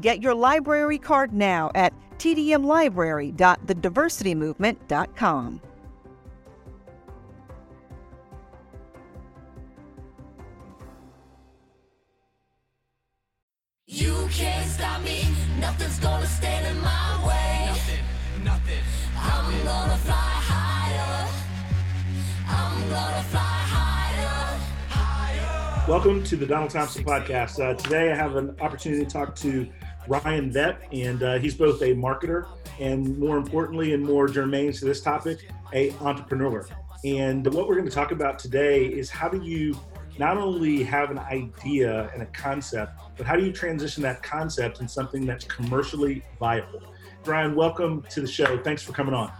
Get your library card now at tdmlibrary.thediversitymovement.com. You can't stop me, nothing's gonna stand in my way. Nothing, nothing. I'm gonna fly higher. I'm gonna fly higher. higher. Welcome to the Donald Thompson podcast. Uh, today I have an opportunity to talk to Ryan Vet, and uh, he's both a marketer and, more importantly, and more germane to this topic, a entrepreneur. And what we're going to talk about today is how do you not only have an idea and a concept, but how do you transition that concept in something that's commercially viable? Ryan, welcome to the show. Thanks for coming on.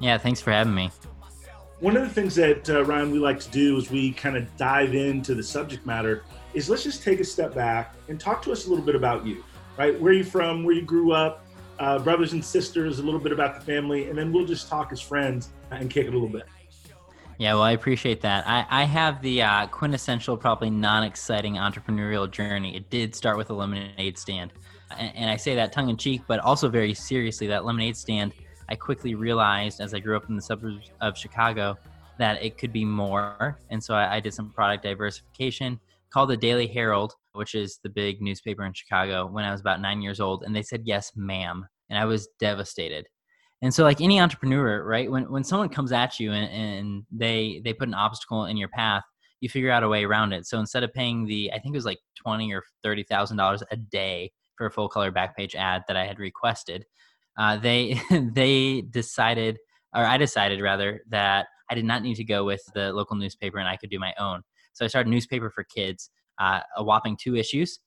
Yeah, thanks for having me. One of the things that uh, Ryan we like to do is we kind of dive into the subject matter is let's just take a step back and talk to us a little bit about you, right? Where you from, where you grew up, uh, brothers and sisters, a little bit about the family, and then we'll just talk as friends and kick it a little bit. Yeah, well, I appreciate that. I, I have the uh, quintessential, probably non exciting entrepreneurial journey. It did start with a lemonade stand. And, and I say that tongue in cheek, but also very seriously. That lemonade stand, I quickly realized as I grew up in the suburbs of Chicago that it could be more. And so I, I did some product diversification, called the Daily Herald, which is the big newspaper in Chicago, when I was about nine years old. And they said, yes, ma'am. And I was devastated and so like any entrepreneur right when, when someone comes at you and, and they they put an obstacle in your path you figure out a way around it so instead of paying the i think it was like 20 or 30 thousand dollars a day for a full color back page ad that i had requested uh, they they decided or i decided rather that i did not need to go with the local newspaper and i could do my own so i started newspaper for kids uh, a whopping two issues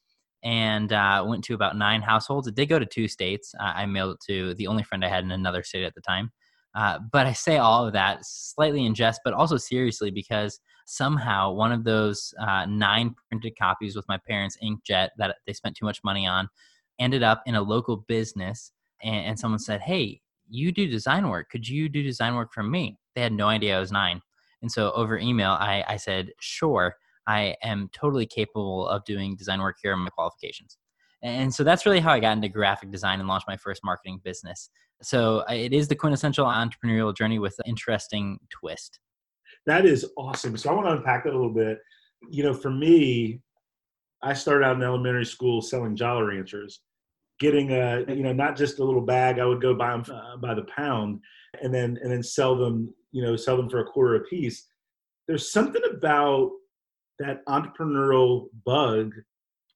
and uh, went to about nine households. It did go to two states. Uh, I mailed it to the only friend I had in another state at the time. Uh, but I say all of that slightly in jest, but also seriously because somehow one of those uh, nine printed copies with my parents' inkjet that they spent too much money on ended up in a local business. And, and someone said, Hey, you do design work. Could you do design work for me? They had no idea I was nine. And so over email, I, I said, Sure. I am totally capable of doing design work here in my qualifications. And so that's really how I got into graphic design and launched my first marketing business. So uh, it is the quintessential entrepreneurial journey with an interesting twist. That is awesome. So I want to unpack that a little bit. You know, for me, I started out in elementary school selling Jolly Ranchers, getting a you know not just a little bag. I would go buy them uh, by the pound, and then and then sell them you know sell them for a quarter a piece. There's something about that entrepreneurial bug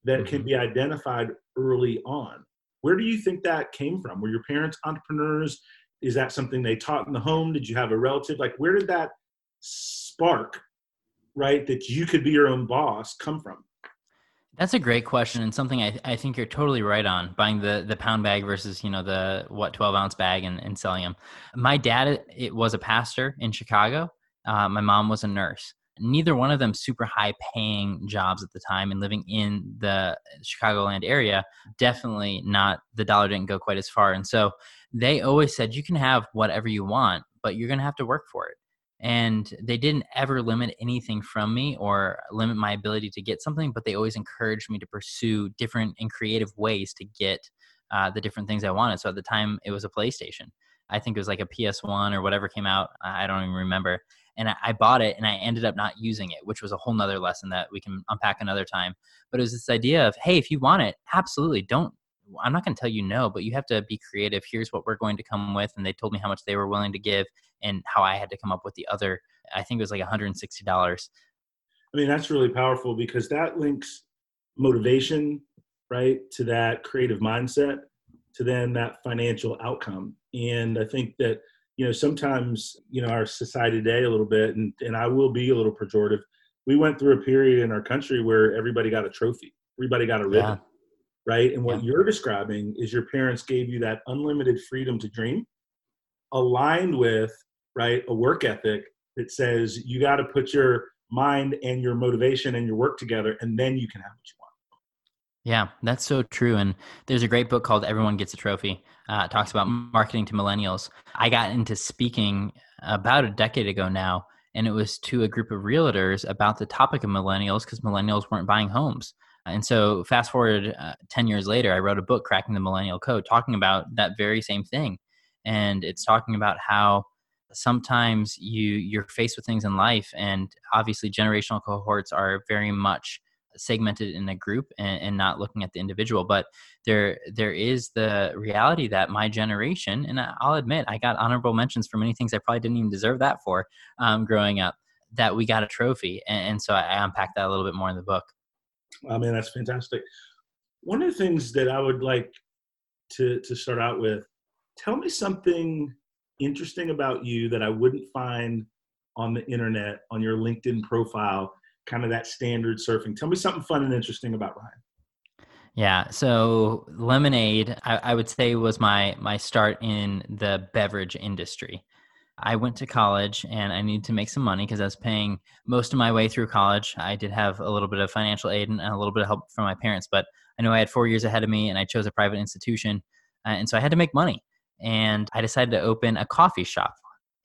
that mm-hmm. can be identified early on. Where do you think that came from? Were your parents entrepreneurs? Is that something they taught in the home? Did you have a relative? Like, where did that spark, right, that you could be your own boss come from? That's a great question and something I, I think you're totally right on buying the, the pound bag versus, you know, the what 12 ounce bag and, and selling them. My dad, it was a pastor in Chicago. Uh, my mom was a nurse neither one of them super high paying jobs at the time and living in the Chicagoland area, definitely not the dollar didn't go quite as far. And so they always said you can have whatever you want, but you're going to have to work for it. And they didn't ever limit anything from me or limit my ability to get something but they always encouraged me to pursue different and creative ways to get uh, the different things i wanted. So at the time it was a playstation. I think it was like a ps1 or whatever came out. I don't even remember. And I, I bought it and i ended up not using it which was a whole nother lesson that we can unpack another time. But it was this idea of hey if you want it absolutely don't I'm not going to tell you no, but you have to be creative. Here's what we're going to come with. And they told me how much they were willing to give and how I had to come up with the other. I think it was like $160. I mean, that's really powerful because that links motivation, right, to that creative mindset, to then that financial outcome. And I think that, you know, sometimes, you know, our society today a little bit, and, and I will be a little pejorative. We went through a period in our country where everybody got a trophy, everybody got a ribbon. Yeah right? And what yeah. you're describing is your parents gave you that unlimited freedom to dream, aligned with right a work ethic that says you got to put your mind and your motivation and your work together, and then you can have what you want. Yeah, that's so true. And there's a great book called Everyone Gets a Trophy. Uh, it talks about marketing to millennials. I got into speaking about a decade ago now, and it was to a group of realtors about the topic of millennials because millennials weren't buying homes. And so, fast forward uh, 10 years later, I wrote a book, Cracking the Millennial Code, talking about that very same thing. And it's talking about how sometimes you you're faced with things in life and obviously generational cohorts are very much segmented in a group and, and, not looking at the individual. But there there is the reality that my generation and i'll admit i got honorable mentions for many things i probably didn't even deserve that for um, growing up that we got a trophy. And, and so I, I unpack that a little bit more in the book I mean, that's fantastic. One of the things that I would like to to start out with, tell me something interesting about you that I wouldn't find on the internet on your LinkedIn profile, kind of that standard surfing. Tell me something fun and interesting about Ryan. Yeah, so lemonade, I, I would say, was my my start in the beverage industry. I went to college and I needed to make some money because I was paying most of my way through college. I did have a little bit of financial aid and a little bit of help from my parents, but I know I had four years ahead of me and I chose a private institution. Uh, and so I had to make money. And I decided to open a coffee shop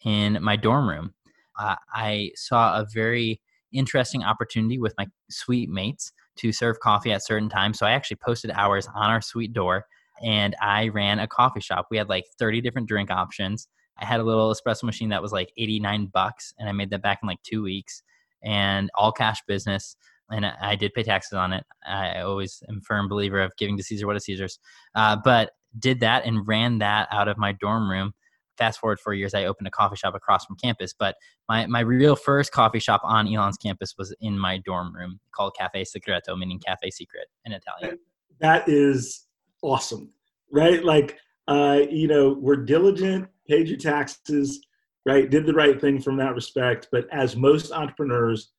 in my dorm room. Uh, I saw a very interesting opportunity with my suite mates to serve coffee at certain times. So I actually posted hours on our suite door and I ran a coffee shop. We had like 30 different drink options I had a little espresso machine that was like 89 bucks and I made that back in like two weeks and all cash business. And I did pay taxes on it. I always am firm believer of giving to Caesar what is Caesar's. Uh, but did that and ran that out of my dorm room. Fast forward four years, I opened a coffee shop across from campus. But my, my real first coffee shop on Elon's campus was in my dorm room called Cafe Segreto, meaning cafe secret in Italian. That is awesome, right? Like, uh, you know, we're diligent paid your taxes, right? Did the right thing from that respect. But as most entrepreneurs,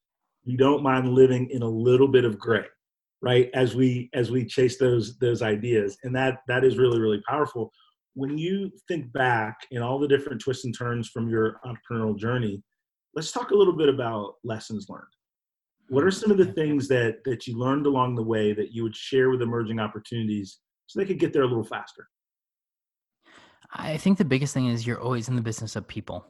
we don't mind living in a little bit of gray, right? As we as we chase those those ideas, and that that is really really powerful. When you think back in all the different twists and turns from your entrepreneurial journey, let's talk a little bit about lessons learned. What are some of the things that that you learned along the way that you would share with emerging opportunities so they could get there a little faster? I think the biggest thing is you're always in the business of people.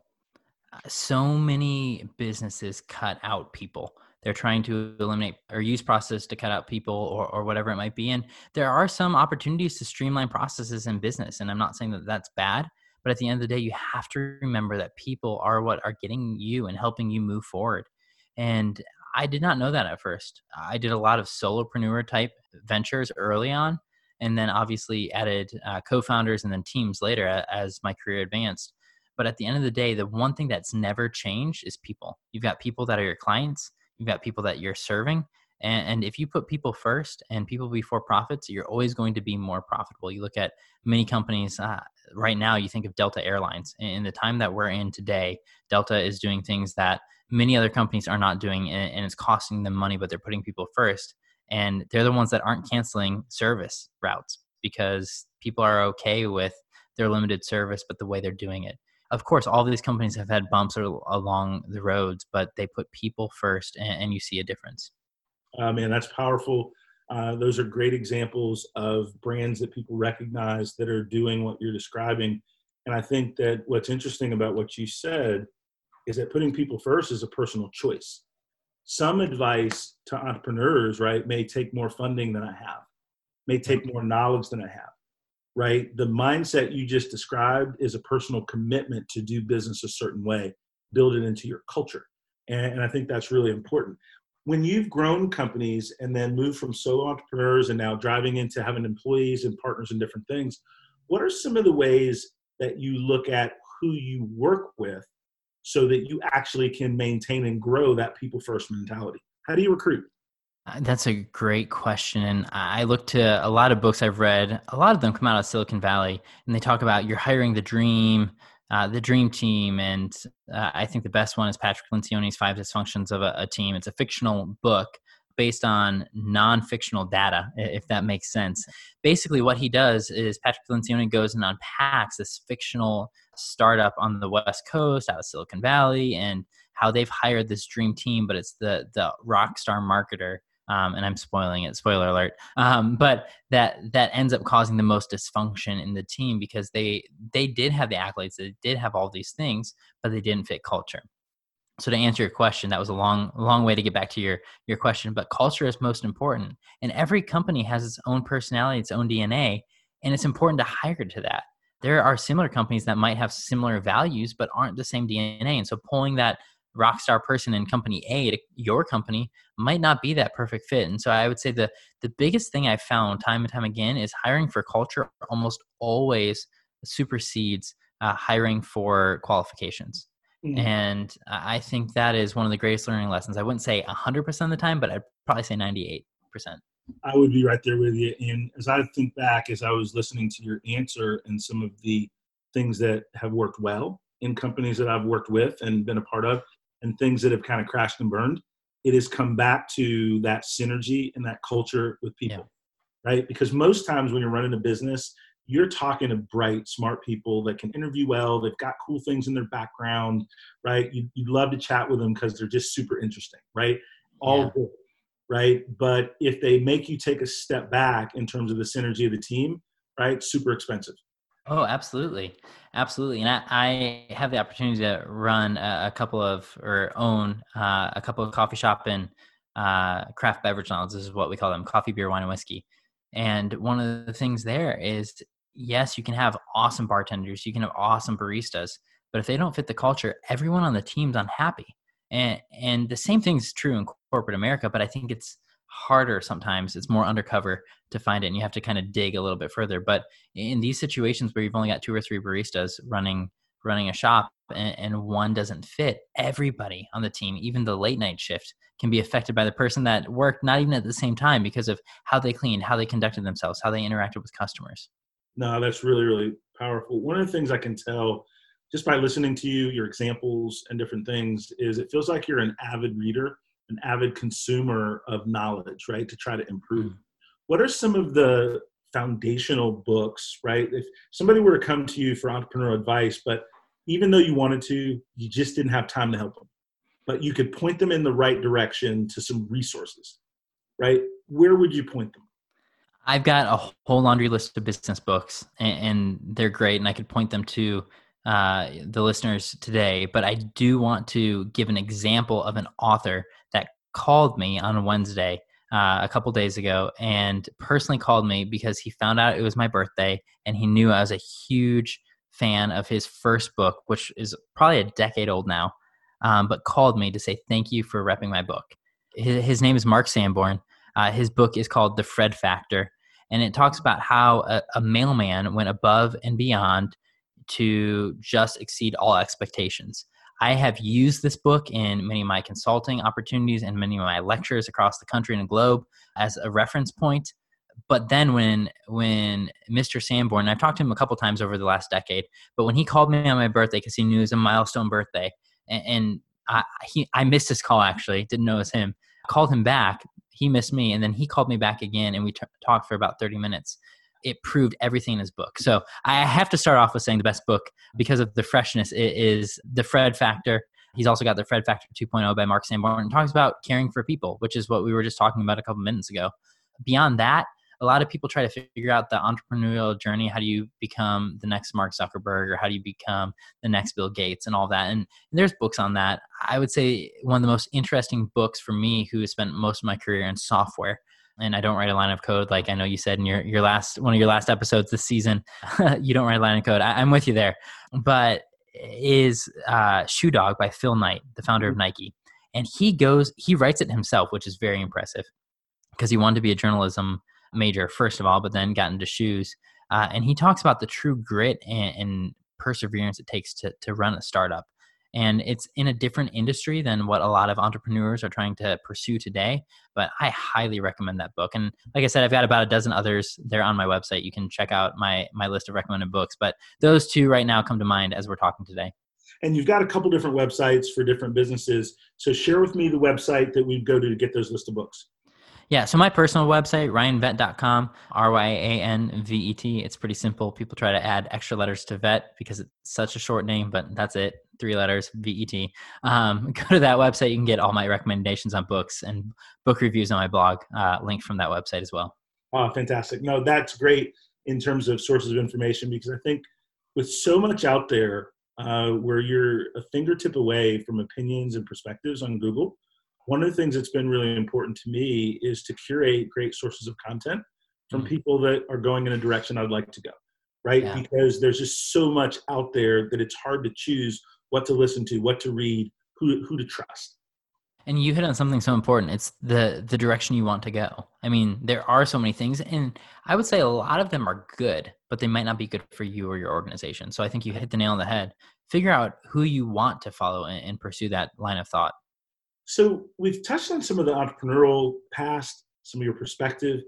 Uh, so many businesses cut out people. They're trying to eliminate or use process to cut out people or, or whatever it might be. And there are some opportunities to streamline processes in business. And I'm not saying that that's bad, but at the end of the day, you have to remember that people are what are getting you and helping you move forward. And I did not know that at first. I did a lot of solopreneur type ventures early on and then obviously added uh, co-founders and then teams later as my career advanced. But at the end of the day the one thing that's never changed is people. You've got people that are your clients you've got people that you're serving and, and if you put people first and people before profits you're always going to be more profitable. You look at many companies uh, right now you think of delta airlines. In the time that we're in today delta is doing things that many other companies are not doing and, and it's costing them money but they're putting people first and they're the ones that aren't canceling service routes because people are okay with their limited service but the way they're doing it. Of course all these companies have had bumps along the roads but they put people first and, and you see a difference. Uh, man that's powerful. Uh, those are great examples of brands that people recognize that are doing what you're describing. And i think that what's interesting about what you said is that putting people first is a personal choice. Some advice to entrepreneurs, right, may take more funding than I have, may take mm-hmm. more knowledge than I have, right? The mindset you just described is a personal commitment to do business a certain way, build it into your culture. And, and I think that's really important. When you've grown companies and then moved from solo entrepreneurs and now driving into having employees and partners and different things, what are some of the ways that you look at who you work with so that you actually can maintain and grow that people first mentality? How do you recruit? Uh, that's a great question. And I look to a lot of books I've read. A lot of them come out of Silicon Valley, and they talk about you're hiring the dream, uh, the dream team. And uh, I think the best one is Patrick Lencioni's Five Dysfunctions of a, a Team. It's a fictional book based on non-fictional data, if that makes sense. Basically, what he does is Patrick Lencioni goes and unpacks this fictional startup on the West Coast out of Silicon Valley and how they've hired this dream team, but it's the the rock star marketer. Um, and I'm spoiling it. Spoiler alert! Um, but that that ends up causing the most dysfunction in the team because they they did have the accolades, they did have all these things, but they didn't fit culture so to answer your question that was a long long way to get back to your your question but culture is most important and every company has its own personality its own dna and it's important to hire to that there are similar companies that might have similar values but aren't the same dna and so pulling that rock star person in company a to your company might not be that perfect fit and so i would say the the biggest thing i've found time and time again is hiring for culture almost always supersedes uh, hiring for qualifications Mm. And I think that is one of the greatest learning lessons. I wouldn't say 100% of the time, but I'd probably say 98%. I would be right there with you. And as I think back, as I was listening to your answer and some of the things that have worked well in companies that I've worked with and been a part of, and things that have kind of crashed and burned, it has come back to that synergy and that culture with people, yeah. right? Because most times when you're running a business, you're talking to bright, smart people that can interview well. They've got cool things in their background, right? You, would love to chat with them because they're just super interesting, right? All yeah. Right? But if they make you take a step back in terms of the synergy of the team, right? Super expensive. Oh, absolutely, absolutely. And I, I have the opportunity to run a, a couple of or own uh, a couple of coffee shop and uh, craft beverage knowledge. This is what we call them: coffee, beer, wine, and whiskey. And one of the things there is yes, you can have awesome bartenders, you can have awesome baristas, but if they don't fit the culture, everyone on the team's unhappy. And and the same thing is true in corporate America, but I think it's harder sometimes. It's more undercover to find it, and you have to kind of dig a little bit further. But in these situations where you've only got two or three baristas running running a shop and, and one doesn't fit, everybody on the team, even the late night shift, can be affected by the person that worked not even at the same time because of how they cleaned, how they conducted themselves, how they interacted with customers. No, that's really, really powerful. One of the things I can tell just by listening to you, your examples and different things, is it feels like you're an avid reader, an avid consumer of knowledge, right? To try to improve. Mm. What are some of the foundational books, right? If somebody were to come to you for entrepreneurial advice, but even though you wanted to, you just didn't have time to help them, but you could point them in the right direction to some resources, right? Where would you point them? I've got a whole laundry list of business books, and, and they're great, and I could point them to uh, the listeners today. But I do want to give an example of an author that called me on Wednesday uh, a couple days ago, and personally called me because he found out it was my birthday, and he knew I was a huge fan of his first book, which is probably a decade old now, um, but called me to say thank you for repping my book. His, his name is Mark Sanborn. Uh, his book is called The Fred Factor and it talks about how a, a mailman went above and beyond to just exceed all expectations. I have used this book in many of my consulting opportunities and many of my lectures across the country and the globe as a reference point. But then when when Mr. Sanborn, I've talked to him a couple times over the last decade, but when he called me on my birthday because he knew it was a milestone birthday, and, and I, he, I missed his call actually, didn't know it was him. I called him back he missed me and then he called me back again and we t- talked for about 30 minutes it proved everything in his book so i have to start off with saying the best book because of the freshness is the fred factor he's also got the fred factor 2.0 by mark sanborn and talks about caring for people which is what we were just talking about a couple minutes ago beyond that a lot of people try to figure out the entrepreneurial journey. How do you become the next Mark Zuckerberg or how do you become the next Bill Gates and all that? And, and there's books on that. I would say one of the most interesting books for me who has spent most of my career in software and I don't write a line of code like I know you said in your, your last one of your last episodes this season. you don't write a line of code. I, am with you there. But is uh, Shoe Dog by Phil Knight, the founder of mm-hmm. Nike. And he goes, he writes it himself, which is very impressive because he wanted to be a journalism major, first of all, but then got into shoes. Uh, and he talks about the true grit and, and perseverance it takes to, to run a startup. And it's in a different industry than what a lot of entrepreneurs are trying to pursue today. But I highly recommend that book. And like I said, I've got about a dozen others there on my website. You can check out my my list of recommended books. But those two right now come to mind as we're talking today. And you've got a couple different websites for different businesses. So share with me the website that we'd go to to get those list of books. Yeah, so my personal website, ryanvet.com, R Y A N V E T. It's pretty simple. People try to add extra letters to vet because it's such a short name, but that's it. Three letters, V E T. Um, go to that website. You can get all my recommendations on books and book reviews on my blog, uh, linked from that website as well. Oh, fantastic. No, that's great in terms of sources of information because I think with so much out there uh, where you're a fingertip away from opinions and perspectives on Google, one of the things that's been really important to me is to curate great sources of content from mm-hmm. people that are going in a direction I'd like to go, right? Yeah. Because there's just so much out there that it's hard to choose what to listen to, what to read, who who to trust. And you hit on something so important. It's the the direction you want to go. I mean, there are so many things, and I would say a lot of them are good, but they might not be good for you or your organization. So I think you hit the nail on the head. Figure out who you want to follow and, and pursue that line of thought. So we've touched on some of the entrepreneurial past, some of your perspective.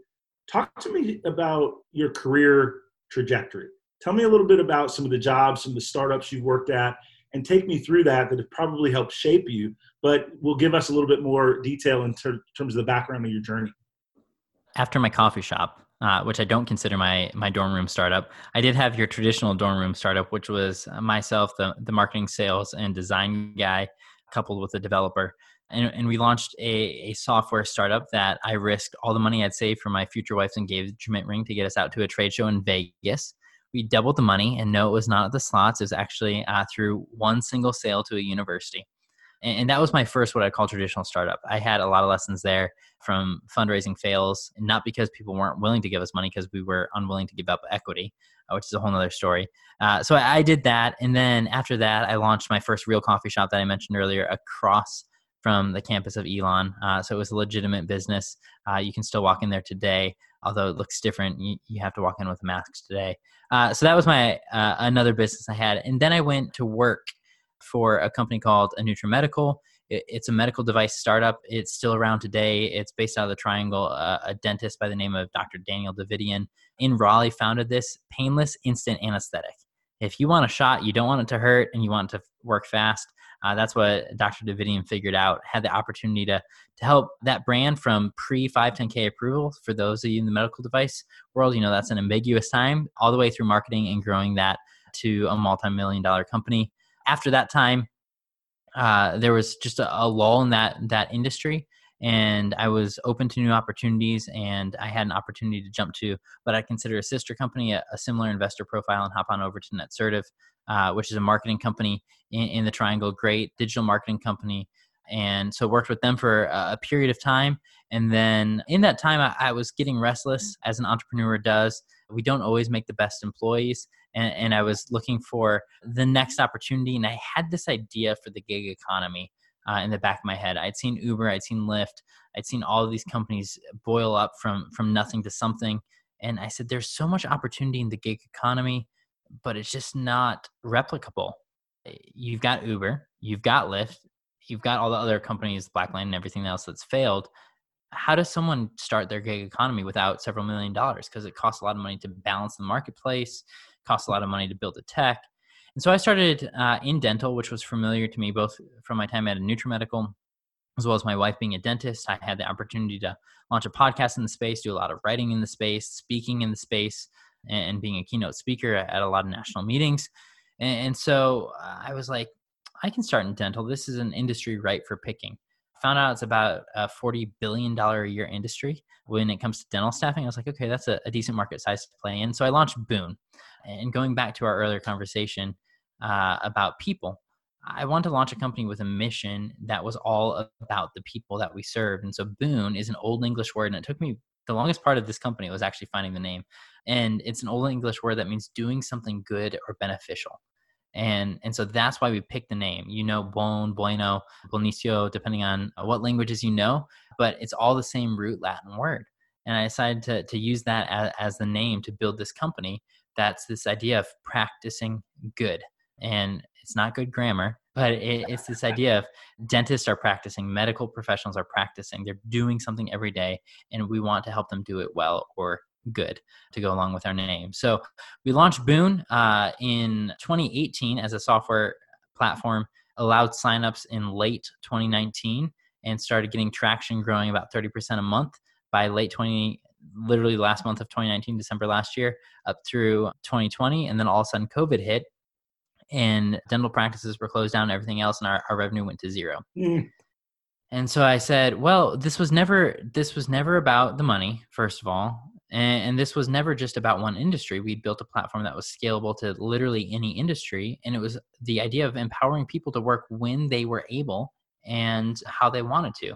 Talk to me about your career trajectory. Tell me a little bit about some of the jobs, some of the startups you've worked at, and take me through that that have probably helped shape you, but will give us a little bit more detail in ter- terms of the background of your journey. After my coffee shop, uh, which I don't consider my my dorm room startup. I did have your traditional dorm room startup, which was myself, the the marketing, sales, and design guy, coupled with a developer and, and we launched a, a software startup that I risked all the money I'd saved for my future wife's engagement ring to get us out to a trade show in Vegas. We doubled the money, and no, it was not at the slots. It was actually uh, through one single sale to a university. And, and that was my first, what I call traditional startup. I had a lot of lessons there from fundraising fails, not because people weren't willing to give us money, because we were unwilling to give up equity, uh, which is a whole other story. Uh, so I, I did that. And then after that, I launched my first real coffee shop that I mentioned earlier across from the campus of Elon. Uh, so it was a legitimate business. Uh, you can still walk in there today, although it looks different. You, you have to walk in with masks today. Uh, so that was my uh, another business I had, and then I went to work for a company called Anutra Medical. It, it's a medical device startup. It's still around today. It's based out of the Triangle. Uh, a dentist by the name of Dr. Daniel Davidian in Raleigh founded this painless instant anesthetic. If you want a shot, you don't want it to hurt, and you want it to work fast uh, that's what Dr. Davidian figured out. Had the opportunity to to help that brand from pre 510k approval for those of you in the medical device world. You know that's an ambiguous time, all the way through marketing and growing that to a multi-million dollar company. After that time, uh, there was just a, a lull in that that industry and I was open to new opportunities. And I had an opportunity to jump to what I consider a sister company, a, a similar investor profile, and hop on over to Netsertive uh, which is a marketing company in, in, the Triangle, great digital marketing company. And so worked with them for a, period of time. And then in that time, I, I, was getting restless as an entrepreneur does. We don't always make the best employees. And, and I was looking for the next opportunity. And I had this idea for the gig economy. Uh, in the back of my head. I'd seen Uber, I'd seen Lyft, I'd seen all of these companies boil up from from nothing to something, and I said, "There's so much opportunity in the gig economy but it's just not replicable. Eh, you've got Uber, you've got Lyft, you've got all the other companies, Blackline and everything else that's failed. How does someone start their gig economy without several million dollars? Because it costs a lot of money to balance the marketplace, costs a lot of money to build the tech. And so I started uh, in dental, which was familiar to me both from my time at Anutra Medical as well as my wife being a dentist. I had the opportunity to launch a podcast in the space, do a lot of writing in the space, speaking in the space and being a keynote speaker at a lot of national meetings. And, so uh, I was like, I can start in dental. This is an industry ripe for picking. Found out it's about a $40 billion a year industry when it comes to dental staffing. I was like, okay, that's a, a decent market size to play in. So I launched Boon. And going back to our earlier conversation uh, about people, I wanted to launch a company with a mission that was all about the people that we serve. And so Boon is an old English word, and it took me the longest part of this company was actually finding the name. And it's an old English word that means doing something good or beneficial. And and so that's why we picked the name. You know, bon, bueno, bonicio, depending on what languages you know, but it's all the same root Latin word. And I decided to to use that as, as the name to build this company. That's this idea of practicing good. And it's not good grammar, but it, it's this idea of dentists are practicing, medical professionals are practicing. They're doing something every day, and we want to help them do it well or good to go along with our name. So we launched Boon uh, in 2018 as a software platform, allowed signups in late 2019, and started getting traction, growing about 30% a month by late 20 literally last month of 2019 december last year up through 2020 and then all of a sudden covid hit and dental practices were closed down and everything else and our, our revenue went to zero Mm. and so i said well this was never this was never about the money first of all and, and this was never just about one industry we built a platform that was scalable to literally any industry and it was the idea of empowering people to work when they were able and how they wanted to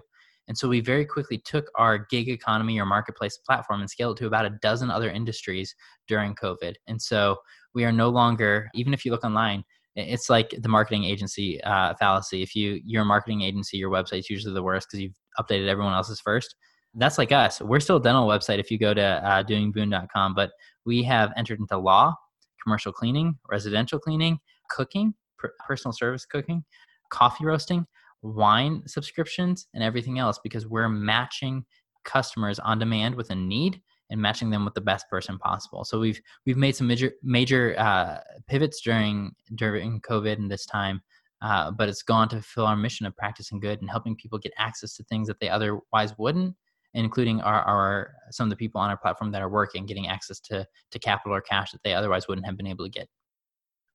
and so we very quickly took our gig economy or marketplace platform and scaled it to about a dozen other industries during COVID. And so we are no longer, even if you look online, it's like the marketing agency uh, fallacy. If you you're a marketing agency, your website's usually the worst because you've updated everyone else's first. That's like us. We're still a dental website if you go to uh, doingboon.com, but we have entered into law, commercial cleaning, residential cleaning, cooking, per- personal service cooking, coffee roasting, wine subscriptions, and everything else because we're matching customers on demand with a need and matching them with the best person possible. So we've we've made some major major uh, pivots during during COVID and this time, uh, but it's gone to fulfill our mission of practicing good and helping people get access to things that they otherwise wouldn't, including our, our some of the people on our platform that are working, getting access to to capital or cash that they otherwise wouldn't have been able to get.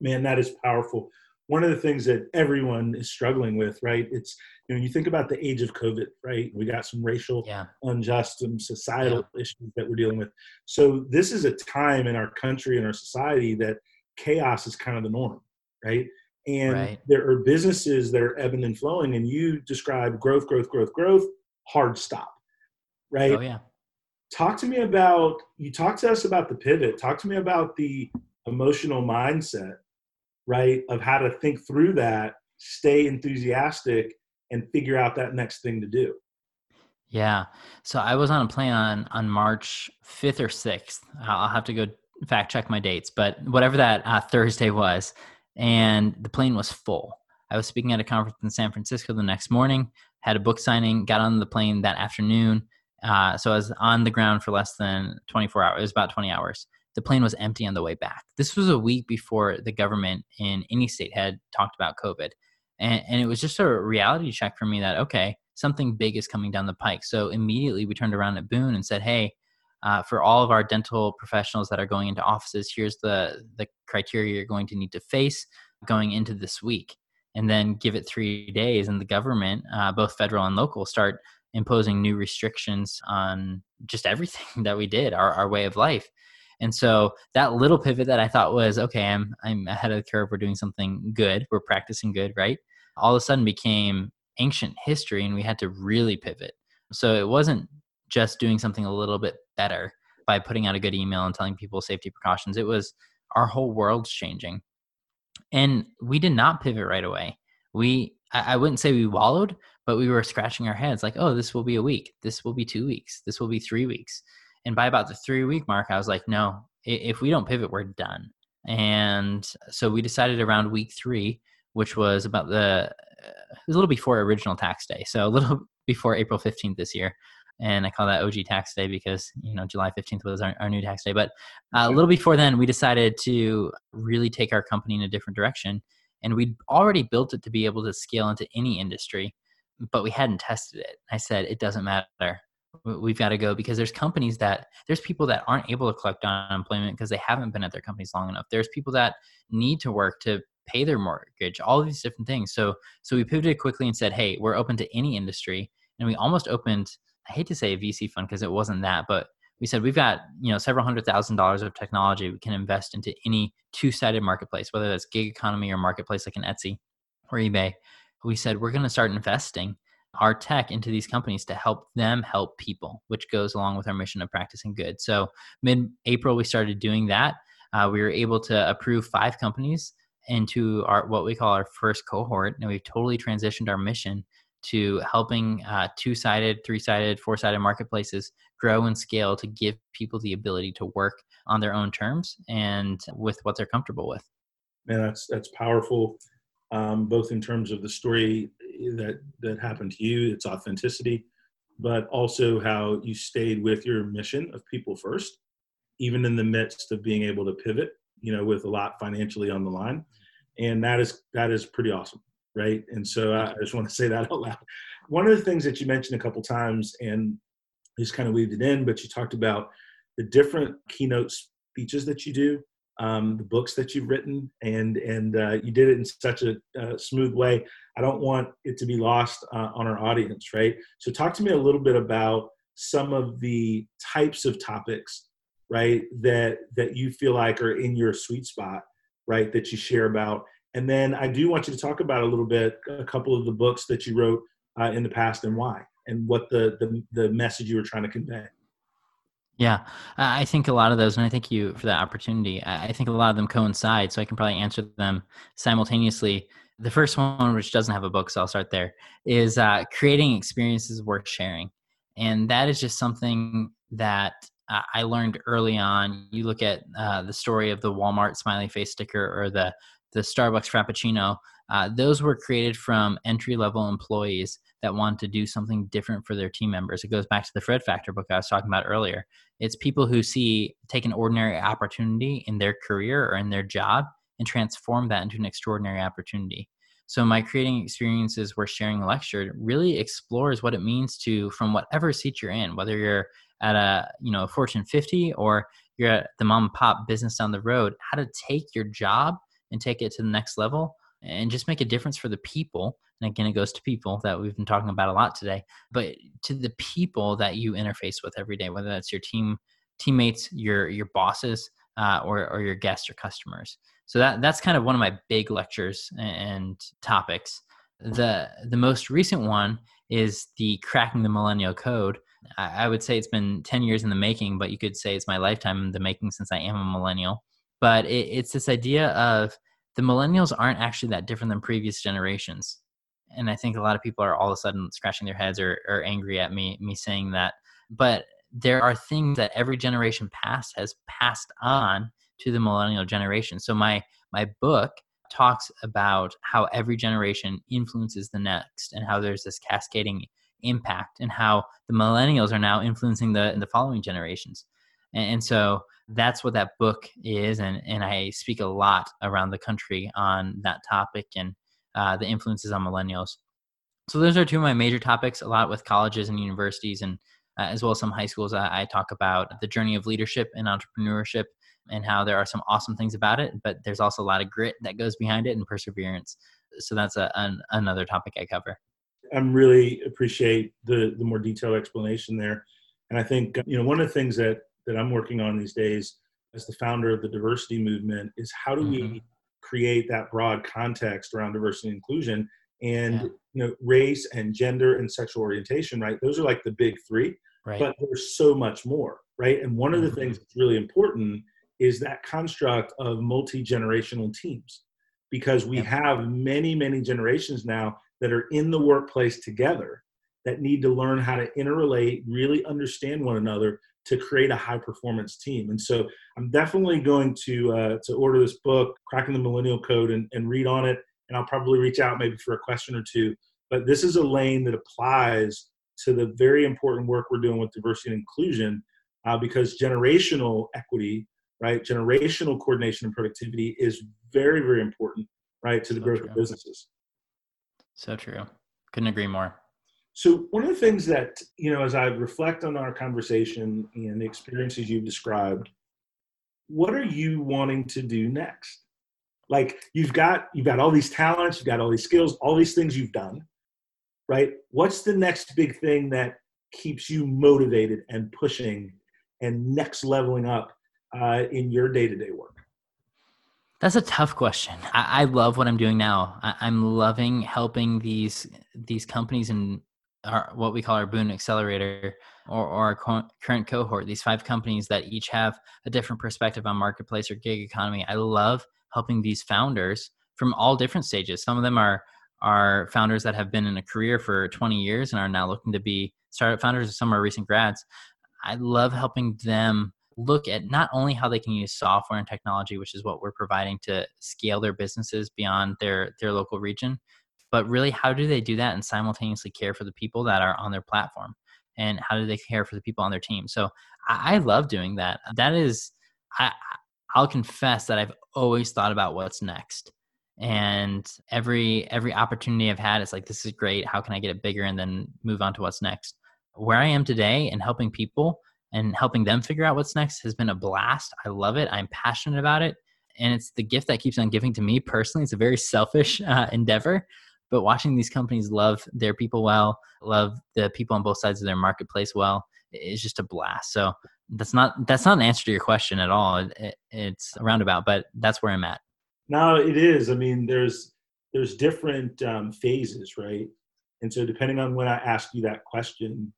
man that is powerful one of the things that everyone is struggling with right? It's you know you think about the age of covid right? We got some racial Yeah, unjust and societal issues that we're dealing with. So this is a time in our country and our society that chaos is kind of the norm right? And Right. there are businesses that are ebbing and flowing and you describe growth growth growth growth hard stop right? Oh yeah. talk to me about you Talk to us about the pivot. Talk to me about the emotional mindset right of how to think through that stay enthusiastic and figure out that next thing to do Yeah. So I was on a plane on on March 5th or 6th. I'll have to go fact check my dates, but whatever that uh, Thursday was, and the plane was full. I was speaking at a conference in San Francisco the next morning, had a book signing, got on the plane that afternoon. Uh, so I was on the ground for less than 24 hours. It was about 20 hours. The plane was empty on the way back. This was a week before the government in any state had talked about COVID. And, and it was just a reality check for me that, okay, something big is coming down the pike. So immediately we turned around at Boon and said, hey, uh, for all of our dental professionals that are going into offices, here's the, the criteria you're going to need to face going into this week. And then give it three days, and the government, uh, both federal and local, start imposing new restrictions on just everything that we did, our, our way of life. And so that little pivot that I thought was okay, I'm I'm ahead of the curve. We're doing something good. We're practicing good, right? All of a sudden became ancient history, and we had to really pivot. So it wasn't just doing something a little bit better by putting out a good email and telling people safety precautions. It was our whole world's changing, and we did not pivot right away. We I, wouldn't say we wallowed, but we were scratching our heads like, oh, this will be a week. This will be two weeks. This will be three weeks. And by about the three week mark, I was like, no, if we don't pivot, we're done. And so we decided around week three, which was about the, uh, it was a little before original tax day. So a little before April 15th this year. And I call that OG tax day because, you know, July 15th was our, our new tax day. But uh, a little before then, we decided to really take our company in a different direction. And we'd already built it to be able to scale into any industry, but we hadn't tested it. I said, it doesn't matter we've got to go because there's companies that there's people that aren't able to collect unemployment because they haven't been at their companies long enough. There's people that need to work to pay their mortgage all these different things. So so we pivoted quickly and said hey we're open to any industry. And we almost opened i hate to say a vc fund because it wasn't that but we said we've got you know several hundred thousand dollars of technology we can invest into any two-sided marketplace whether that's gig economy or marketplace like an etsy or ebay. We said we're going to start investing our tech into these companies to help them help people, which goes along with our mission of practicing good. So, mid April, we started doing that. Uh, we were able to approve five companies into our what we call our first cohort, and we've totally transitioned our mission to helping uh, two-sided, three-sided, four-sided marketplaces grow and scale to give people the ability to work on their own terms and with what they're comfortable with. Man, that's that's powerful, um, both in terms of the story that that happened to you, its authenticity, but also how you stayed with your mission of people first, even in the midst of being able to pivot, you know, with a lot financially on the line, and that is that is pretty awesome, right? And so I, just want to say that out loud. One of the things that you mentioned a couple times, and just kind of weaved it in, but you talked about the different keynote speeches that you do um, the books that you've written, and and uh, you did it in such a uh, smooth way. I don't want it to be lost uh, on our audience, right? So, talk to me a little bit about some of the types of topics, right, that that you feel like are in your sweet spot, right, that you share about. And then I do want you to talk about a little bit a couple of the books that you wrote uh, in the past and why, and what the, the the message you were trying to convey. Yeah, I think a lot of those, and I thank you for that opportunity. I think a lot of them coincide, so I can probably answer them simultaneously. The first one, which doesn't have a book, so I'll start there, is uh, creating experiences worth sharing. And that is just something that I learned early on. You look at uh, the story of the Walmart smiley face sticker or the, the Starbucks Frappuccino, uh, those were created from entry level employees that want to do something different for their team members. It goes back to the Fred Factor book I was talking about earlier. It's people who see take an ordinary opportunity in their career or in their job and transform that into an extraordinary opportunity. So my creating experiences where sharing a lecture really explores what it means to from whatever seat you're in, whether you're at a you know a Fortune 50 or you're at the mom and pop business down the road, how to take your job and take it to the next level and just make a difference for the people. And again, it goes to people that we've been talking about a lot today, but to the people that you interface with every day, whether that's your team, teammates, your your bosses, uh, or or your guests or customers. So that that's kind of one of my big lectures and topics. The the most recent one is the cracking the millennial code. I, I would say it's been ten years in the making, but you could say it's my lifetime in the making since I am a millennial. But it, it's this idea of the millennials aren't actually that different than previous generations. And i think a lot of people are all of a sudden scratching their heads or, or angry at me me saying that. But there are things that every generation past has passed on to the millennial generation. So my my book talks about how every generation influences the next and how there's this cascading impact and how the millennials are now influencing the the following generations. And, and so that's what that book is and and i speak a lot around the country on that topic and uh, the influences on millennials. So those are two of my major topics a lot with colleges and universities and uh, as well as some high schools I, I, talk about the journey of leadership and entrepreneurship and how there are some awesome things about it but there's also a lot of grit that goes behind it and perseverance. So that's a, an, another topic i cover. I'm really appreciate the the more detailed explanation there. And i think you know one of the things that that I'm working on these days as the founder of the diversity movement is how do mm-hmm. we create that broad context around diversity and inclusion and yeah. you know race and gender and sexual orientation right those are like the big three right. but there's so much more right and one of the mm-hmm. things that's really important is that construct of multi-generational teams because we yeah. have many many generations now that are in the workplace together that need to learn how to interrelate really understand one another to create a high performance team. And so I'm definitely going to uh, to order this book, Cracking the Millennial Code, and, and read on it. And I'll probably reach out maybe for a question or two. But this is a lane that applies to the very important work we're doing with diversity and inclusion, uh, because generational equity, right, generational coordination and productivity is very very important, right, to the so growth true. of businesses. So true. Couldn't agree more. So one of the things that you know, as I reflect on our conversation and the experiences you've described, what are you wanting to do next? Like you've got you've got all these talents, you've got all these skills, all these things you've done, right? What's the next big thing that keeps you motivated and pushing and next leveling up uh, in your day to day work? That's a tough question. I, I love what I'm doing now. I, am loving helping these these companies and our what we call our Boon Accelerator or, or our co- current cohort. These five companies that each have a different perspective on marketplace or gig economy. I love helping these founders from all different stages. Some of them are are founders that have been in a career for 20 years and are now looking to be startup founders. Some are recent grads. I love helping them look at not only how they can use software and technology, which is what we're providing to scale their businesses beyond their their local region, but really how do they do that and simultaneously care for the people that are on their platform? And how do they care for the people on their team? So i, I love doing that. That is i i'll confess that i've always thought about what's next. And every every opportunity i've had it's like this is great. How can i get it bigger and then move on to what's next? Where i am today and helping people and helping them figure out what's next has been a blast. I love it. I'm passionate about it. And it's the gift that keeps on giving to me personally. It's a very selfish uh, endeavor but watching these companies love their people well, love the people on both sides of their marketplace well, is just a blast. So that's not that's not an answer to your question at all. It, it, it's a roundabout, but that's where I'm at. No, it is. I mean, there's there's different um, phases, right? And so depending on when I ask you that question,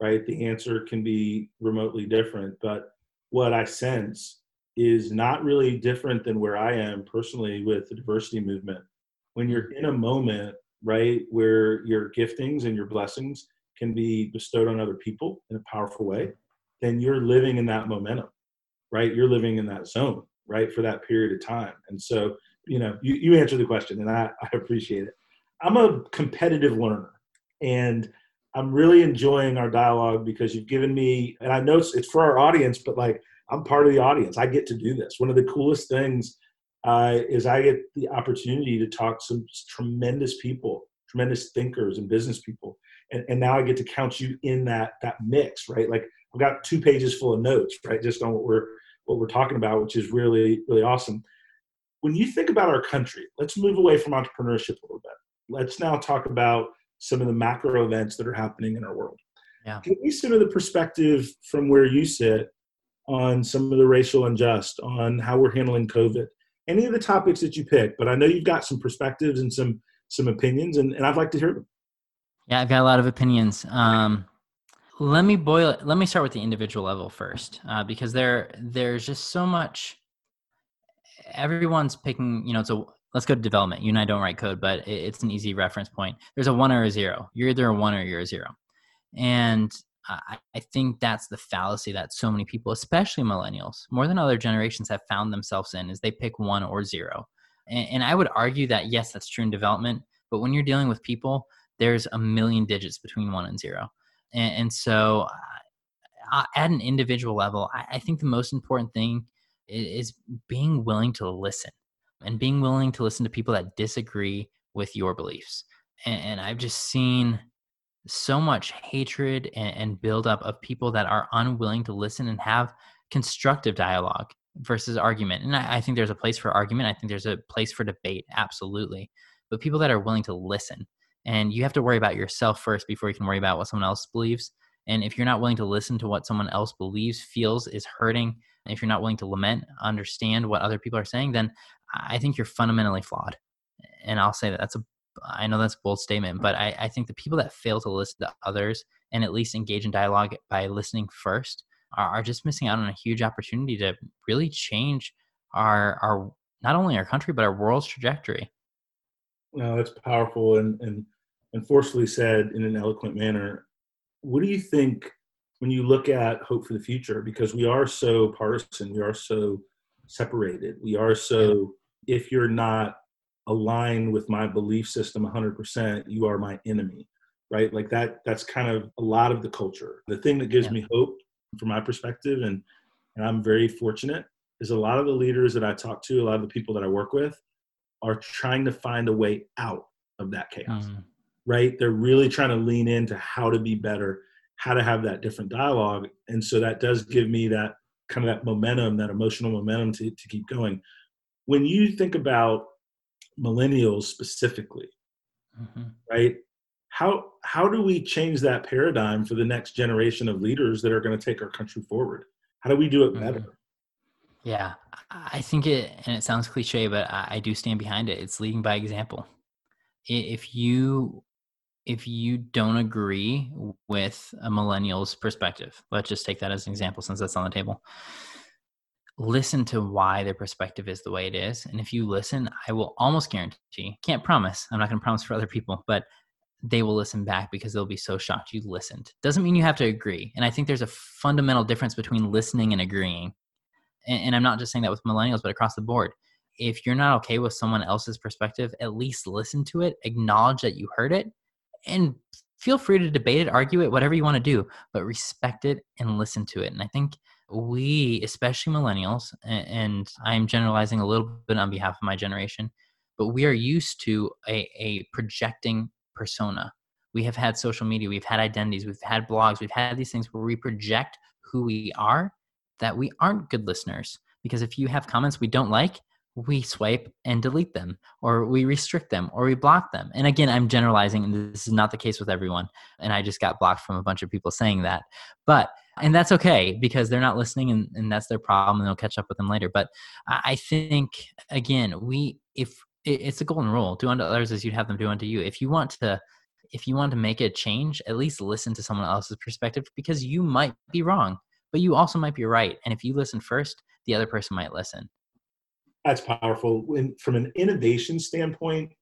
right, the answer can be remotely different. But what I sense is not really different than where I am personally with the diversity movement when you're in a moment, right, where your giftings and your blessings can be bestowed on other people in a powerful way, then you're living in that momentum, right? You're living in that zone, right, for that period of time. And so, you know, you, you answer the question and I, I appreciate it. I'm a competitive learner and I'm really enjoying our dialogue because you've given me, and I know it's, it's for our audience, but like I'm part of the audience. I get to do this. One of the coolest things uh, is I get the opportunity to talk to some tremendous people, tremendous thinkers and business people, and, and now I get to count you in that that mix, right? Like I've got two pages full of notes, right, just on what we're what we're talking about, which is really really awesome. When you think about our country, let's move away from entrepreneurship a little bit. Let's now talk about some of the macro events that are happening in our world. Yeah. Give me some of the perspective from where you sit on some of the racial unjust, on how we're handling COVID, any of the topics that you pick, but I know you've got some perspectives and some some opinions, and, and I'd like to hear them. Yeah, I've got a lot of opinions. Um, let me boil it. Let me start with the individual level first, uh, because there there's just so much. Everyone's picking. You know, it's a let's go to development. You and I don't write code, but it, it's an easy reference point. There's a one or a zero. You're either a one or you're a zero, and I, I think that's the fallacy that so many people, especially millennials, more than other generations, have found themselves in is they pick one or zero. And, and I would argue that yes, that's true in development, but when you're dealing with people, there's a million digits between one and zero. And, and so, uh, at an individual level, I, I think the most important thing is, is being willing to listen and being willing to listen to people that disagree with your beliefs. And, and I've just seen so much hatred and, and buildup of people that are unwilling to listen and have constructive dialogue versus argument. And I, I, think there's a place for argument. I think there's a place for debate, absolutely. But people that are willing to listen. And you have to worry about yourself first before you can worry about what someone else believes. And if you're not willing to listen to what someone else believes, feels, is hurting, if you're not willing to lament, understand what other people are saying, then I think you're fundamentally flawed. And I'll say that that's a I know that's a bold statement, but I, I think the people that fail to listen to others and at least engage in dialogue by listening first are, are just missing out on a huge opportunity to really change our our not only our country but our world's trajectory. No, that's powerful and and and forcefully said in an eloquent manner. What do you think when you look at hope for the future? Because we are so partisan, we are so separated, we are so. If you're not align with my belief system 100% you are my enemy right like that that's kind of a lot of the culture the thing that gives yeah. me hope from my perspective and and i'm very fortunate is a lot of the leaders that i talk to a lot of the people that i work with are trying to find a way out of that chaos mm. right? They're really trying to lean into how to be better, how to have that different dialogue. And so that does give me that kind of that momentum, that emotional momentum to, to keep going. When you think about millennials specifically, mm-hmm. right? How how do we change that paradigm for the next generation of leaders that are going to take our country forward? How do we do it better? Mm-hmm. Yeah, I think it, and it sounds cliche, but I, do stand behind it. It's leading by example. If you if you don't agree with a millennial's perspective, let's just take that as an example since that's on the table. Listen to why their perspective is the way it is. And if you listen, I will almost guarantee, can't promise, I'm not going to promise for other people, but they will listen back because they'll be so shocked you listened. Doesn't mean you have to agree. And I think there's a fundamental difference between listening and agreeing. And, and I'm not just saying that with millennials, but across the board. If you're not okay with someone else's perspective, at least listen to it, acknowledge that you heard it, and feel free to debate it, argue it, whatever you want to do, but respect it and listen to it. And I think we, especially millennials, and I'm generalizing a little bit on behalf of my generation, but we are used to a, a projecting persona. We have had social media, we've had identities, we've had blogs, we've had these things where we project who we are, that we aren't good listeners. Because if you have comments we don't like, we swipe and delete them or we restrict them or we block them and again i'm generalizing and this is not the case with everyone and i just got blocked from a bunch of people saying that but and that's okay because they're not listening and, and that's their problem and they'll catch up with them later. But i think again we if it's a golden rule do unto others as you'd have them do unto you. If you want to if you want to make a change at least listen to someone else's perspective because you might be wrong but you also might be right. And if you listen first the other person might listen. That's powerful. When, from an innovation standpoint,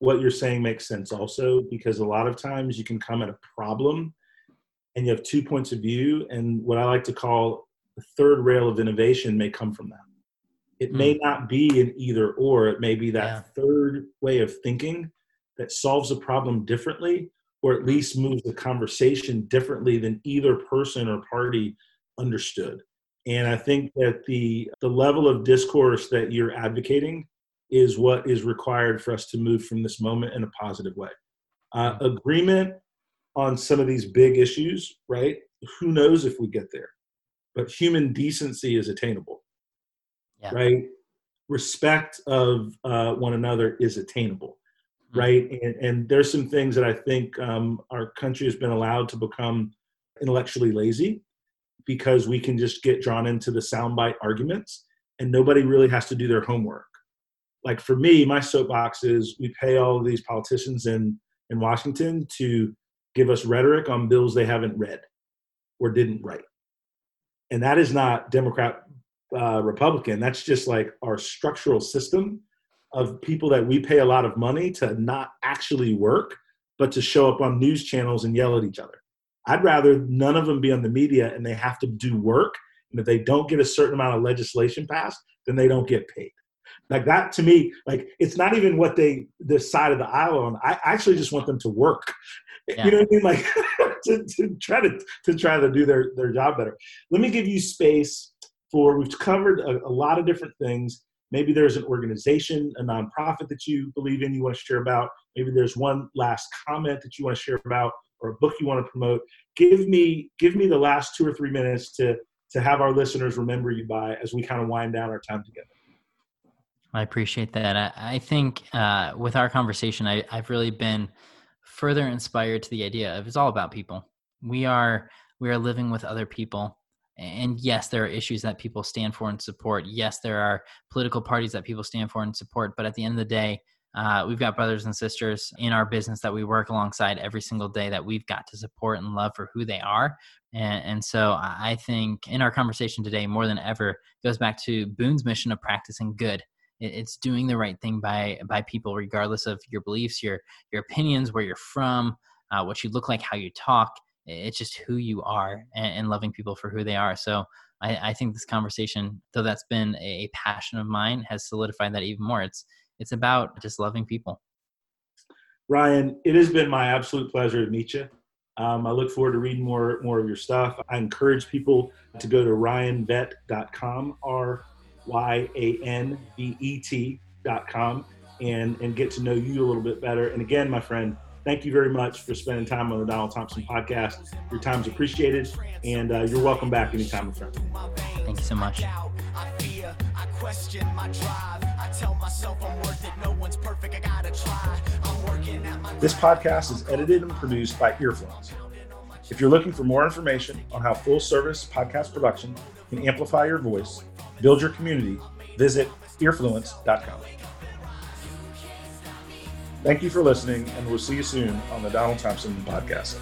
what you're saying makes sense also because a lot of times you can come at a problem and you have two points of view, and what I like to call the third rail of innovation may come from that. It mm. may not be an either or, it may be that yeah. third way of thinking that solves a problem differently or at least moves the conversation differently than either person or party understood. And I think that the the level of discourse that you're advocating is what is required for us to move from this moment in a positive way. Uh, agreement on some of these big issues, right? Who knows if we get there? But human decency is attainable, yeah. right? Respect of uh, one another is attainable, mm-hmm. right? And, and, there's some things that I think um, our country has been allowed to become intellectually lazy because we can just get drawn into the soundbite arguments and nobody really has to do their homework. Like for me, my soapbox is we pay all of these politicians in, in Washington to give us rhetoric on bills they haven't read or didn't write. And that is not Democrat, uh, Republican. That's just like our structural system of people that we pay a lot of money to not actually work, but to show up on news channels and yell at each other. I'd rather none of them be on the media and they have to do work. And if they don't get a certain amount of legislation passed, then they don't get paid. Like that to me, like it's not even what they the side of the aisle on. I actually just want them to work. Yeah. You know what I mean? Like to, to try to to try to do their their job better. Let me give you space for we've covered a, a lot of different things. Maybe there's an organization, a nonprofit that you believe in, you want to share about. Maybe there's one last comment that you want to share about or a book you want to promote, give me give me the last two or three minutes to to have our listeners remember you by as we kind of wind down our time together. I appreciate that. I, I think uh, with our conversation, I, I've really been further inspired to the idea of it's all about people. We are we are living with other people and yes there are issues that people stand for and support yes there are political parties that people stand for and support but at the end of the day uh, we've got brothers and sisters in our business that we work alongside every single day that we've got to support and love for who they are. And, and so I think in our conversation today, more than ever, goes back to Boon's mission of practicing good. It's doing the right thing by by people, regardless of your beliefs, your your opinions, where you're from, uh, what you look like, how you talk. It's just who you are, and, and loving people for who they are. So I, I think this conversation, though that's been a passion of mine, has solidified that even more. It's it's about just loving people. Ryan, it has been my absolute pleasure to meet you. Um, I look forward to reading more more of your stuff. I encourage people to go to ryanvet.com, r y a n v e t.com, and and get to know you a little bit better. And again, my friend, thank you very much for spending time on the Donald Thompson podcast. Your time's appreciated, and uh, you're welcome back anytime, my friend. Thank you so much. I fear, I question my drive. I tell myself I'm worth it. No one's perfect. I gotta try. I'm working at my This podcast is edited and produced by Earfluence. If you're looking for more information on how full service podcast production can amplify your voice, build your community, visit earfluence.com. Thank you for listening, and we'll see you soon on the Donald Thompson podcast.